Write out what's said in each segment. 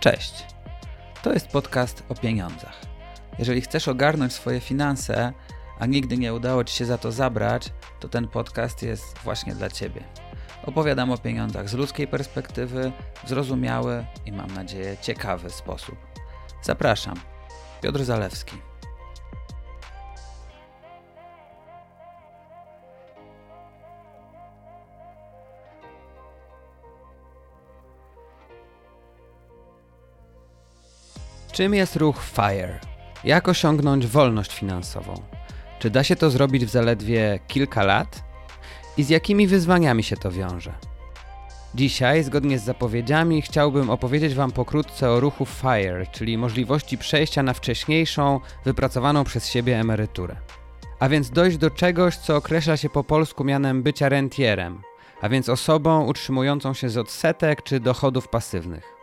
Cześć. To jest podcast o pieniądzach. Jeżeli chcesz ogarnąć swoje finanse, a nigdy nie udało Ci się za to zabrać, to ten podcast jest właśnie dla Ciebie. Opowiadam o pieniądzach z ludzkiej perspektywy, w zrozumiały i mam nadzieję ciekawy sposób. Zapraszam. Piotr Zalewski. Czym jest ruch FIRE? Jak osiągnąć wolność finansową? Czy da się to zrobić w zaledwie kilka lat? I z jakimi wyzwaniami się to wiąże? Dzisiaj, zgodnie z zapowiedziami, chciałbym opowiedzieć Wam pokrótce o ruchu FIRE, czyli możliwości przejścia na wcześniejszą, wypracowaną przez siebie emeryturę. A więc dojść do czegoś, co określa się po polsku mianem bycia rentierem, a więc osobą utrzymującą się z odsetek czy dochodów pasywnych.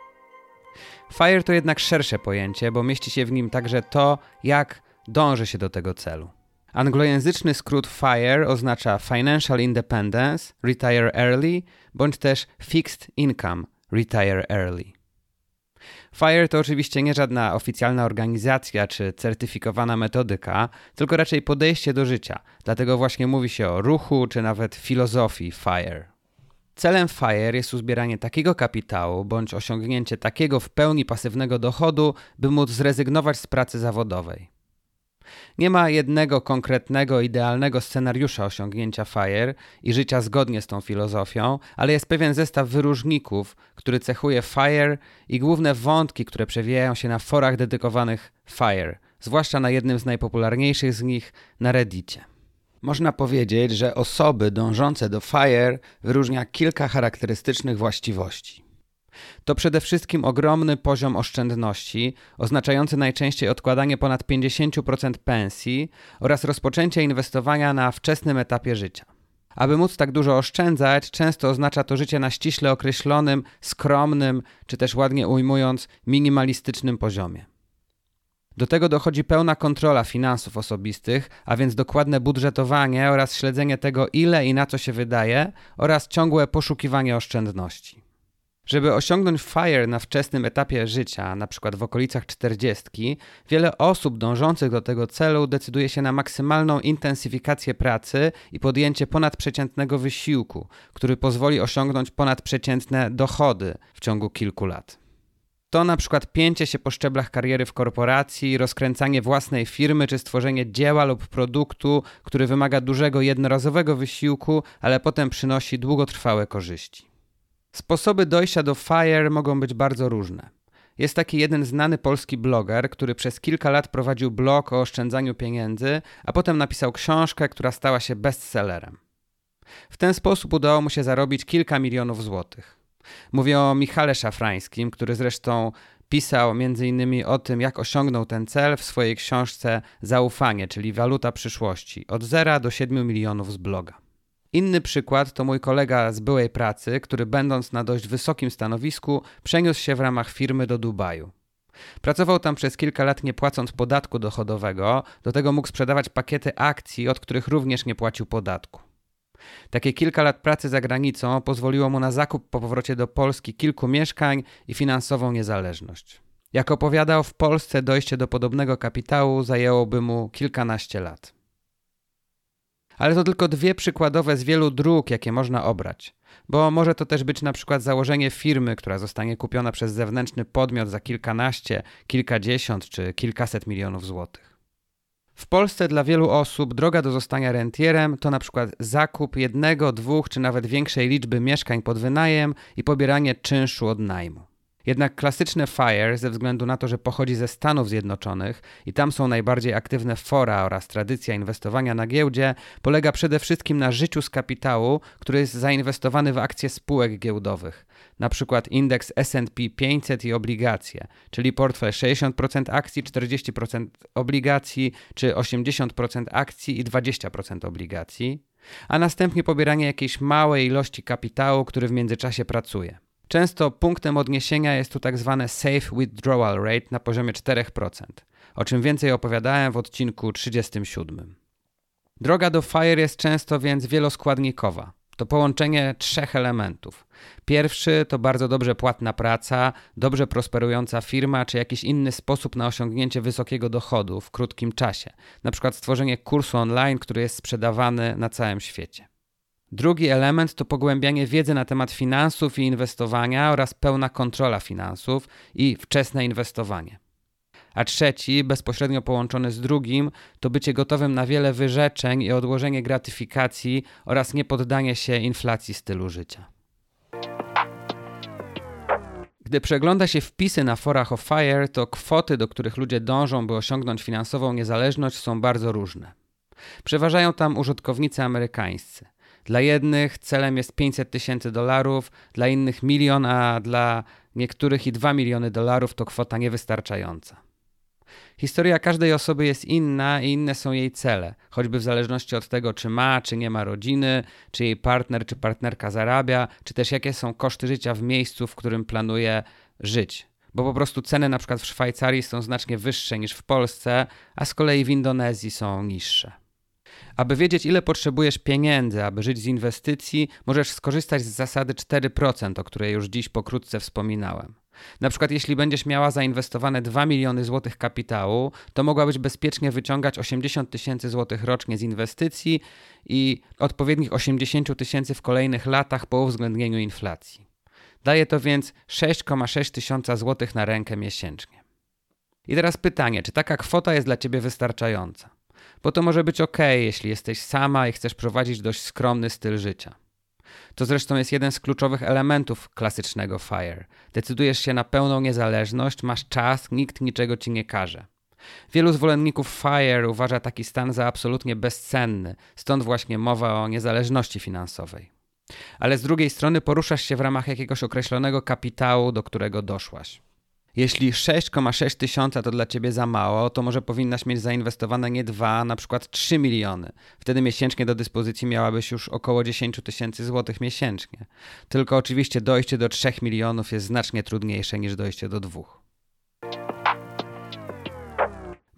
FIRE to jednak szersze pojęcie, bo mieści się w nim także to, jak dąży się do tego celu. Anglojęzyczny skrót FIRE oznacza Financial Independence, Retire Early, bądź też Fixed Income, Retire Early. FIRE to oczywiście nie żadna oficjalna organizacja czy certyfikowana metodyka, tylko raczej podejście do życia. Dlatego właśnie mówi się o ruchu czy nawet filozofii FIRE. Celem FIRE jest uzbieranie takiego kapitału bądź osiągnięcie takiego w pełni pasywnego dochodu, by móc zrezygnować z pracy zawodowej. Nie ma jednego konkretnego, idealnego scenariusza osiągnięcia FIRE i życia zgodnie z tą filozofią, ale jest pewien zestaw wyróżników, który cechuje FIRE i główne wątki, które przewijają się na forach dedykowanych FIRE, zwłaszcza na jednym z najpopularniejszych z nich na Reddicie. Można powiedzieć, że osoby dążące do FIRE wyróżnia kilka charakterystycznych właściwości. To przede wszystkim ogromny poziom oszczędności, oznaczający najczęściej odkładanie ponad 50% pensji oraz rozpoczęcie inwestowania na wczesnym etapie życia. Aby móc tak dużo oszczędzać, często oznacza to życie na ściśle określonym, skromnym, czy też ładnie ujmując, minimalistycznym poziomie. Do tego dochodzi pełna kontrola finansów osobistych, a więc dokładne budżetowanie oraz śledzenie tego, ile i na co się wydaje, oraz ciągłe poszukiwanie oszczędności. Żeby osiągnąć FIRE na wczesnym etapie życia, na przykład w okolicach 40, wiele osób dążących do tego celu decyduje się na maksymalną intensyfikację pracy i podjęcie ponadprzeciętnego wysiłku, który pozwoli osiągnąć ponadprzeciętne dochody w ciągu kilku lat. To na przykład pięcie się po szczeblach kariery w korporacji, rozkręcanie własnej firmy czy stworzenie dzieła lub produktu, który wymaga dużego jednorazowego wysiłku, ale potem przynosi długotrwałe korzyści. Sposoby dojścia do FIRE mogą być bardzo różne. Jest taki jeden znany polski bloger, który przez kilka lat prowadził blog o oszczędzaniu pieniędzy, a potem napisał książkę, która stała się bestsellerem. W ten sposób udało mu się zarobić kilka milionów złotych. Mówię o Michale Szafrańskim, który zresztą pisał m.in. o tym, jak osiągnął ten cel w swojej książce Zaufanie, czyli waluta przyszłości, od 0 do 7 milionów z bloga. Inny przykład to mój kolega z byłej pracy, który będąc na dość wysokim stanowisku, przeniósł się w ramach firmy do Dubaju. Pracował tam przez kilka lat nie płacąc podatku dochodowego, do tego mógł sprzedawać pakiety akcji, od których również nie płacił podatku. Takie kilka lat pracy za granicą pozwoliło mu na zakup po powrocie do Polski kilku mieszkań i finansową niezależność. Jak opowiadał, w Polsce dojście do podobnego kapitału zajęłoby mu kilkanaście lat. Ale to tylko dwie przykładowe z wielu dróg, jakie można obrać. Bo może to też być na przykład założenie firmy, która zostanie kupiona przez zewnętrzny podmiot za kilkanaście, kilkadziesiąt czy kilkaset milionów złotych. W Polsce dla wielu osób droga do zostania rentierem to na przykład zakup jednego, dwóch czy nawet większej liczby mieszkań pod wynajem i pobieranie czynszu od najmu. Jednak klasyczne FIRE, ze względu na to, że pochodzi ze Stanów Zjednoczonych i tam są najbardziej aktywne fora oraz tradycja inwestowania na giełdzie, polega przede wszystkim na życiu z kapitału, który jest zainwestowany w akcje spółek giełdowych, na przykład indeks S&P 500 i obligacje, czyli portfel 60% akcji, 40% obligacji, czy 80% akcji i 20% obligacji, a następnie pobieranie jakiejś małej ilości kapitału, który w międzyczasie pracuje. Często punktem odniesienia jest tu tak zwane safe withdrawal rate na poziomie 4%, o czym więcej opowiadałem w odcinku 37. Droga do FIRE jest często więc wieloskładnikowa. To połączenie trzech elementów. Pierwszy to bardzo dobrze płatna praca, dobrze prosperująca firma, czy jakiś inny sposób na osiągnięcie wysokiego dochodu w krótkim czasie, na przykład stworzenie kursu online, który jest sprzedawany na całym świecie. Drugi element to pogłębianie wiedzy na temat finansów i inwestowania oraz pełna kontrola finansów i wczesne inwestowanie. A trzeci, bezpośrednio połączony z drugim, to bycie gotowym na wiele wyrzeczeń i odłożenie gratyfikacji oraz niepoddanie się inflacji stylu życia. Gdy przegląda się wpisy na forach of FIRE, to kwoty, do których ludzie dążą, by osiągnąć finansową niezależność, są bardzo różne. Przeważają tam użytkownicy amerykańscy. Dla jednych celem jest 500 tysięcy dolarów, dla innych milion, a dla niektórych i 2 miliony dolarów to kwota niewystarczająca. Historia każdej osoby jest inna i inne są jej cele, choćby w zależności od tego, czy ma, czy nie ma rodziny, czy jej partner czy partnerka zarabia, czy też jakie są koszty życia w miejscu, w którym planuje żyć. Bo po prostu ceny na przykład w Szwajcarii są znacznie wyższe niż w Polsce, a z kolei w Indonezji są niższe. Aby wiedzieć, ile potrzebujesz pieniędzy, aby żyć z inwestycji, możesz skorzystać z zasady 4%, o której już dziś pokrótce wspominałem. Na przykład, jeśli będziesz miała zainwestowane 2 miliony złotych kapitału, to mogłabyś bezpiecznie wyciągać 80 tysięcy złotych rocznie z inwestycji i odpowiednich 80 tysięcy w kolejnych latach po uwzględnieniu inflacji. Daje to więc 6,6 tysiąca złotych na rękę miesięcznie. I teraz pytanie, czy taka kwota jest dla ciebie wystarczająca? Bo to może być ok, jeśli jesteś sama i chcesz prowadzić dość skromny styl życia. To zresztą jest jeden z kluczowych elementów klasycznego FIRE. Decydujesz się na pełną niezależność, masz czas, nikt niczego ci nie każe. Wielu zwolenników FIRE uważa taki stan za absolutnie bezcenny, stąd właśnie mowa o niezależności finansowej. Ale z drugiej strony poruszasz się w ramach jakiegoś określonego kapitału, do którego doszłaś. Jeśli 6,6 tysiąca to dla ciebie za mało, to może powinnaś mieć zainwestowane nie 2, na przykład 3 miliony. Wtedy miesięcznie do dyspozycji miałabyś już około 10 tysięcy złotych miesięcznie. Tylko oczywiście dojście do 3 milionów jest znacznie trudniejsze niż dojście do dwóch.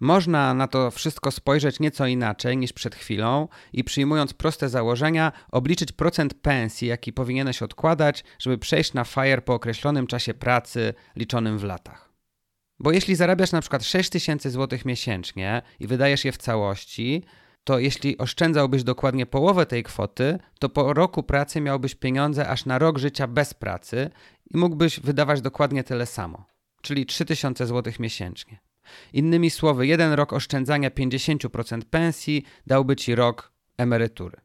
Można na to wszystko spojrzeć nieco inaczej niż przed chwilą i przyjmując proste założenia, obliczyć procent pensji, jaki powinieneś odkładać, żeby przejść na FIRE po określonym czasie pracy liczonym w latach. Bo jeśli zarabiasz na przykład 6 tysięcy złotych miesięcznie i wydajesz je w całości, to jeśli oszczędzałbyś dokładnie połowę tej kwoty, to po roku pracy miałbyś pieniądze aż na rok życia bez pracy i mógłbyś wydawać dokładnie tyle samo, czyli 3000 złotych miesięcznie. Innymi słowy, jeden rok oszczędzania 50% pensji dałby ci rok emerytury.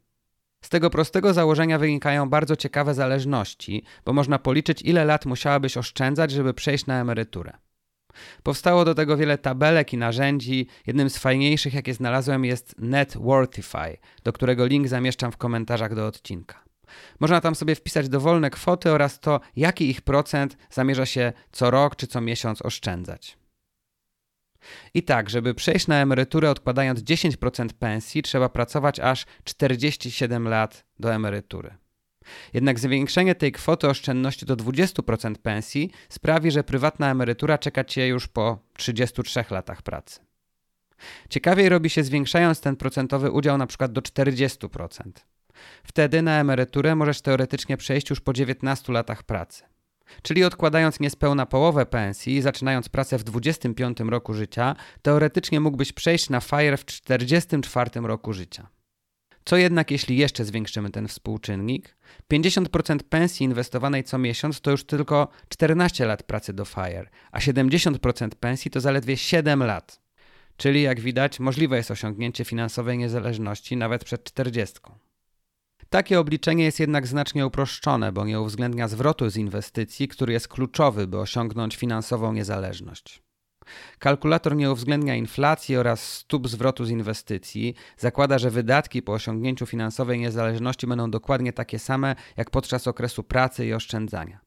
Z tego prostego założenia wynikają bardzo ciekawe zależności, bo można policzyć, ile lat musiałabyś oszczędzać, żeby przejść na emeryturę. Powstało do tego wiele tabelek i narzędzi. Jednym z fajniejszych, jakie znalazłem, jest NetWorthify, do którego link zamieszczam w komentarzach do odcinka. Można tam sobie wpisać dowolne kwoty oraz to, jaki ich procent zamierza się co rok czy co miesiąc oszczędzać. I tak, żeby przejść na emeryturę odkładając 10% pensji, trzeba pracować aż 47 lat do emerytury. Jednak zwiększenie tej kwoty oszczędności do 20% pensji sprawi, że prywatna emerytura czeka cię już po 33 latach pracy. Ciekawiej robi się zwiększając ten procentowy udział na przykład do 40%. Wtedy na emeryturę możesz teoretycznie przejść już po 19 latach pracy. Czyli odkładając niespełna połowę pensji zaczynając pracę w 25 roku życia, teoretycznie mógłbyś przejść na FIRE w 44 roku życia. Co jednak, jeśli jeszcze zwiększymy ten współczynnik? 50% pensji inwestowanej co miesiąc to już tylko 14 lat pracy do FIRE, a 70% pensji to zaledwie 7 lat. Czyli jak widać, możliwe jest osiągnięcie finansowej niezależności nawet przed 40. Takie obliczenie jest jednak znacznie uproszczone, bo nie uwzględnia zwrotu z inwestycji, który jest kluczowy, by osiągnąć finansową niezależność. Kalkulator nie uwzględnia inflacji oraz stóp zwrotu z inwestycji, zakłada, że wydatki po osiągnięciu finansowej niezależności będą dokładnie takie same jak podczas okresu pracy i oszczędzania.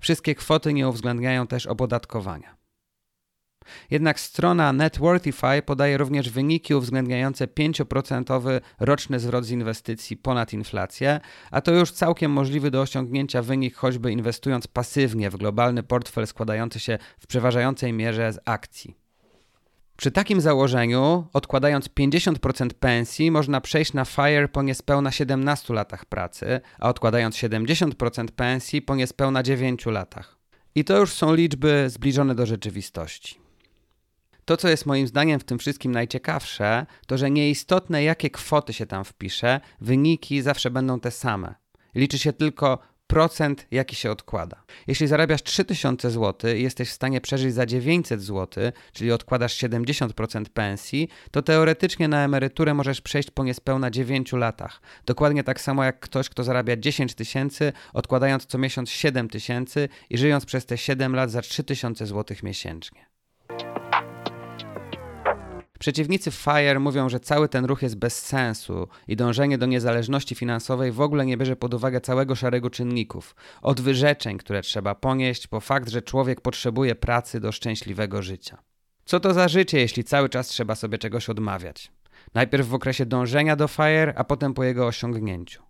Wszystkie kwoty nie uwzględniają też opodatkowania. Jednak strona Networthify podaje również wyniki uwzględniające 5% roczny zwrot z inwestycji ponad inflację, a to już całkiem możliwy do osiągnięcia wynik choćby inwestując pasywnie w globalny portfel składający się w przeważającej mierze z akcji. Przy takim założeniu, odkładając 50% pensji, można przejść na FIRE po niespełna 17 latach pracy, a odkładając 70% pensji po niespełna 9 latach. I to już są liczby zbliżone do rzeczywistości. To, co jest moim zdaniem w tym wszystkim najciekawsze, to że nieistotne jakie kwoty się tam wpisze, wyniki zawsze będą te same. Liczy się tylko procent, jaki się odkłada. Jeśli zarabiasz 3000 zł i jesteś w stanie przeżyć za 900 zł, czyli odkładasz 70% pensji, to teoretycznie na emeryturę możesz przejść po niespełna 9 latach. Dokładnie tak samo jak ktoś, kto zarabia 10 tysięcy, odkładając co miesiąc 7 tysięcy i żyjąc przez te 7 lat za 3000 zł miesięcznie. Przeciwnicy FIRE mówią, że cały ten ruch jest bez sensu i dążenie do niezależności finansowej w ogóle nie bierze pod uwagę całego szeregu czynników. Od wyrzeczeń, które trzeba ponieść, po fakt, że człowiek potrzebuje pracy do szczęśliwego życia. Co to za życie, jeśli cały czas trzeba sobie czegoś odmawiać? Najpierw w okresie dążenia do FIRE, a potem po jego osiągnięciu.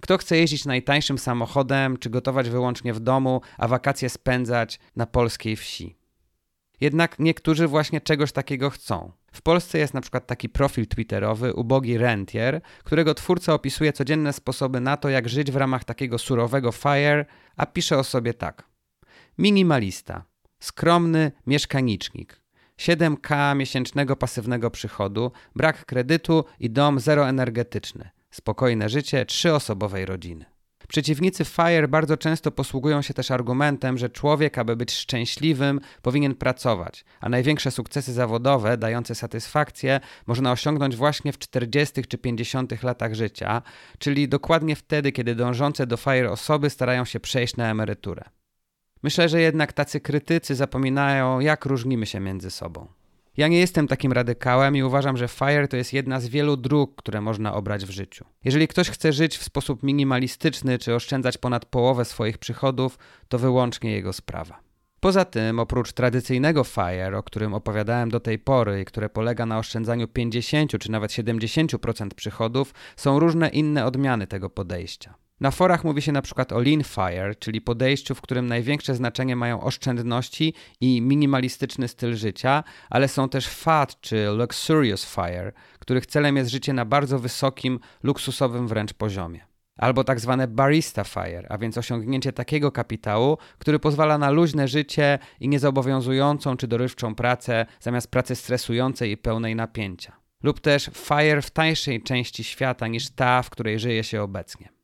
Kto chce jeździć najtańszym samochodem, czy gotować wyłącznie w domu, a wakacje spędzać na polskiej wsi? Jednak niektórzy właśnie czegoś takiego chcą. W Polsce jest na przykład taki profil twitterowy Ubogi Rentier, którego twórca opisuje codzienne sposoby na to, jak żyć w ramach takiego surowego FIRE, a pisze o sobie tak. Minimalista, skromny mieszkanicznik, 7K miesięcznego pasywnego przychodu, brak kredytu i dom zeroenergetyczny, spokojne życie trzyosobowej rodziny. Przeciwnicy FIRE bardzo często posługują się też argumentem, że człowiek, aby być szczęśliwym, powinien pracować, a największe sukcesy zawodowe dające satysfakcję można osiągnąć właśnie w 40 czy 50 latach życia, czyli dokładnie wtedy, kiedy dążące do FIRE osoby starają się przejść na emeryturę. Myślę, że jednak tacy krytycy zapominają, jak różnimy się między sobą. Ja nie jestem takim radykałem i uważam, że FIRE to jest jedna z wielu dróg, które można obrać w życiu. Jeżeli ktoś chce żyć w sposób minimalistyczny czy oszczędzać ponad połowę swoich przychodów, to wyłącznie jego sprawa. Poza tym, oprócz tradycyjnego FIRE, o którym opowiadałem do tej pory i które polega na oszczędzaniu 50 czy nawet 70% przychodów, są różne inne odmiany tego podejścia. Na forach mówi się na przykład o lean fire, czyli podejściu, w którym największe znaczenie mają oszczędności i minimalistyczny styl życia, ale są też fat czy luxurious fire, których celem jest życie na bardzo wysokim, luksusowym wręcz poziomie. Albo tak zwane barista fire, a więc osiągnięcie takiego kapitału, który pozwala na luźne życie i niezobowiązującą czy dorywczą pracę zamiast pracy stresującej i pełnej napięcia. Lub też fire w tańszej części świata niż ta, w której żyje się obecnie.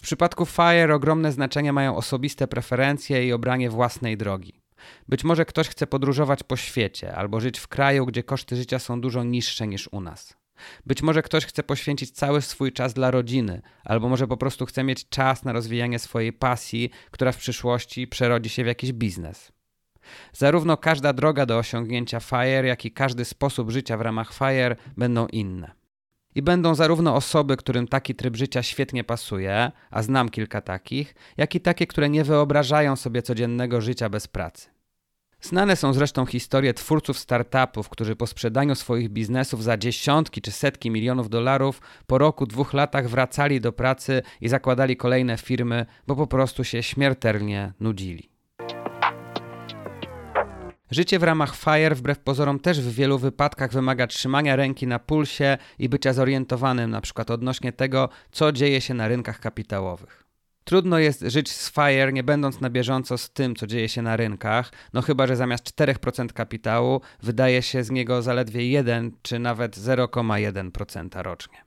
W przypadku FIRE ogromne znaczenie mają osobiste preferencje i obranie własnej drogi. Być może ktoś chce podróżować po świecie albo żyć w kraju, gdzie koszty życia są dużo niższe niż u nas. Być może ktoś chce poświęcić cały swój czas dla rodziny, albo może po prostu chce mieć czas na rozwijanie swojej pasji, która w przyszłości przerodzi się w jakiś biznes. Zarówno każda droga do osiągnięcia FIRE, jak i każdy sposób życia w ramach FIRE będą inne. I będą zarówno osoby, którym taki tryb życia świetnie pasuje, a znam kilka takich, jak i takie, które nie wyobrażają sobie codziennego życia bez pracy. Znane są zresztą historie twórców startupów, którzy po sprzedaniu swoich biznesów za dziesiątki czy setki milionów dolarów po roku, dwóch latach wracali do pracy i zakładali kolejne firmy, bo po prostu się śmiertelnie nudzili. Życie w ramach FIRE wbrew pozorom też w wielu wypadkach wymaga trzymania ręki na pulsie i bycia zorientowanym na przykład odnośnie tego, co dzieje się na rynkach kapitałowych. Trudno jest żyć z FIRE nie będąc na bieżąco z tym, co dzieje się na rynkach, no chyba, że zamiast 4% kapitału wydaje się z niego zaledwie 1 czy nawet 0,1% rocznie.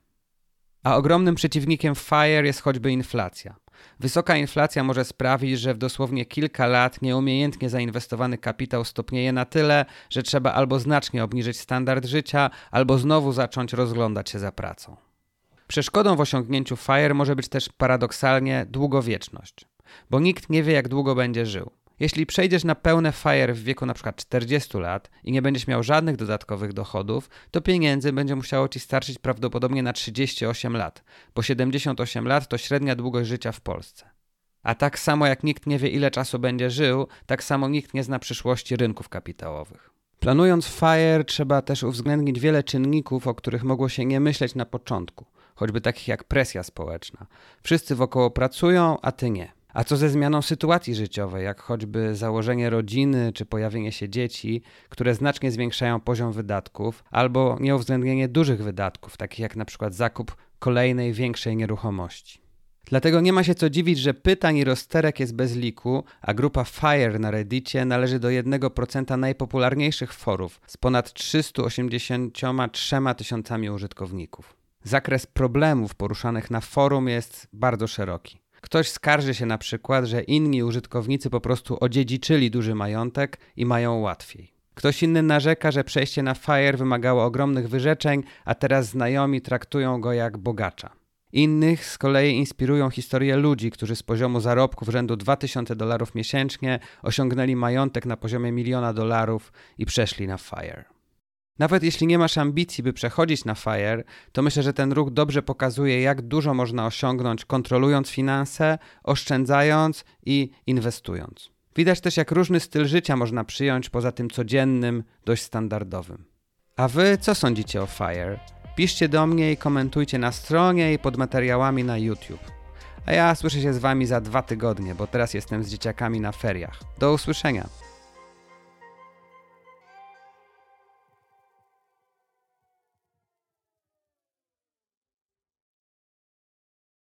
A ogromnym przeciwnikiem FIRE jest choćby inflacja. Wysoka inflacja może sprawić, że w dosłownie kilka lat nieumiejętnie zainwestowany kapitał stopnieje na tyle, że trzeba albo znacznie obniżyć standard życia, albo znowu zacząć rozglądać się za pracą. Przeszkodą w osiągnięciu FIRE może być też paradoksalnie długowieczność, bo nikt nie wie, jak długo będzie żył. Jeśli przejdziesz na pełne FIRE w wieku np. 40 lat i nie będziesz miał żadnych dodatkowych dochodów, to pieniędzy będzie musiało ci starczyć prawdopodobnie na 38 lat, bo 78 lat to średnia długość życia w Polsce. A tak samo jak nikt nie wie ile czasu będzie żył, tak samo nikt nie zna przyszłości rynków kapitałowych. Planując FIRE trzeba też uwzględnić wiele czynników, o których mogło się nie myśleć na początku, choćby takich jak presja społeczna. Wszyscy wokoło pracują, a ty nie A co ze zmianą sytuacji życiowej, jak choćby założenie rodziny czy pojawienie się dzieci, które znacznie zwiększają poziom wydatków, albo nieuwzględnienie dużych wydatków, takich jak na przykład zakup kolejnej większej nieruchomości. Dlatego nie ma się co dziwić, że pytań i rozterek jest bez liku, a grupa Fire na Reddicie należy do 1% najpopularniejszych forów z ponad 383 tysiącami użytkowników. Zakres problemów poruszanych na forum jest bardzo szeroki. Ktoś skarży się na przykład, że inni użytkownicy po prostu odziedziczyli duży majątek i mają łatwiej. Ktoś inny narzeka, że przejście na Fire wymagało ogromnych wyrzeczeń, a teraz znajomi traktują go jak bogacza. Innych z kolei inspirują historie ludzi, którzy z poziomu zarobków rzędu 2000 dolarów miesięcznie osiągnęli majątek na poziomie miliona dolarów i przeszli na Fire. Nawet jeśli nie masz ambicji, by przechodzić na FIRE, to myślę, że ten ruch dobrze pokazuje, jak dużo można osiągnąć kontrolując finanse, oszczędzając i inwestując. Widać też, jak różny styl życia można przyjąć poza tym codziennym, dość standardowym. A wy co sądzicie o FIRE? Piszcie do mnie i komentujcie na stronie i pod materiałami na YouTube. A ja słyszę się z wami za dwa tygodnie, bo teraz jestem z dzieciakami na feriach. Do usłyszenia.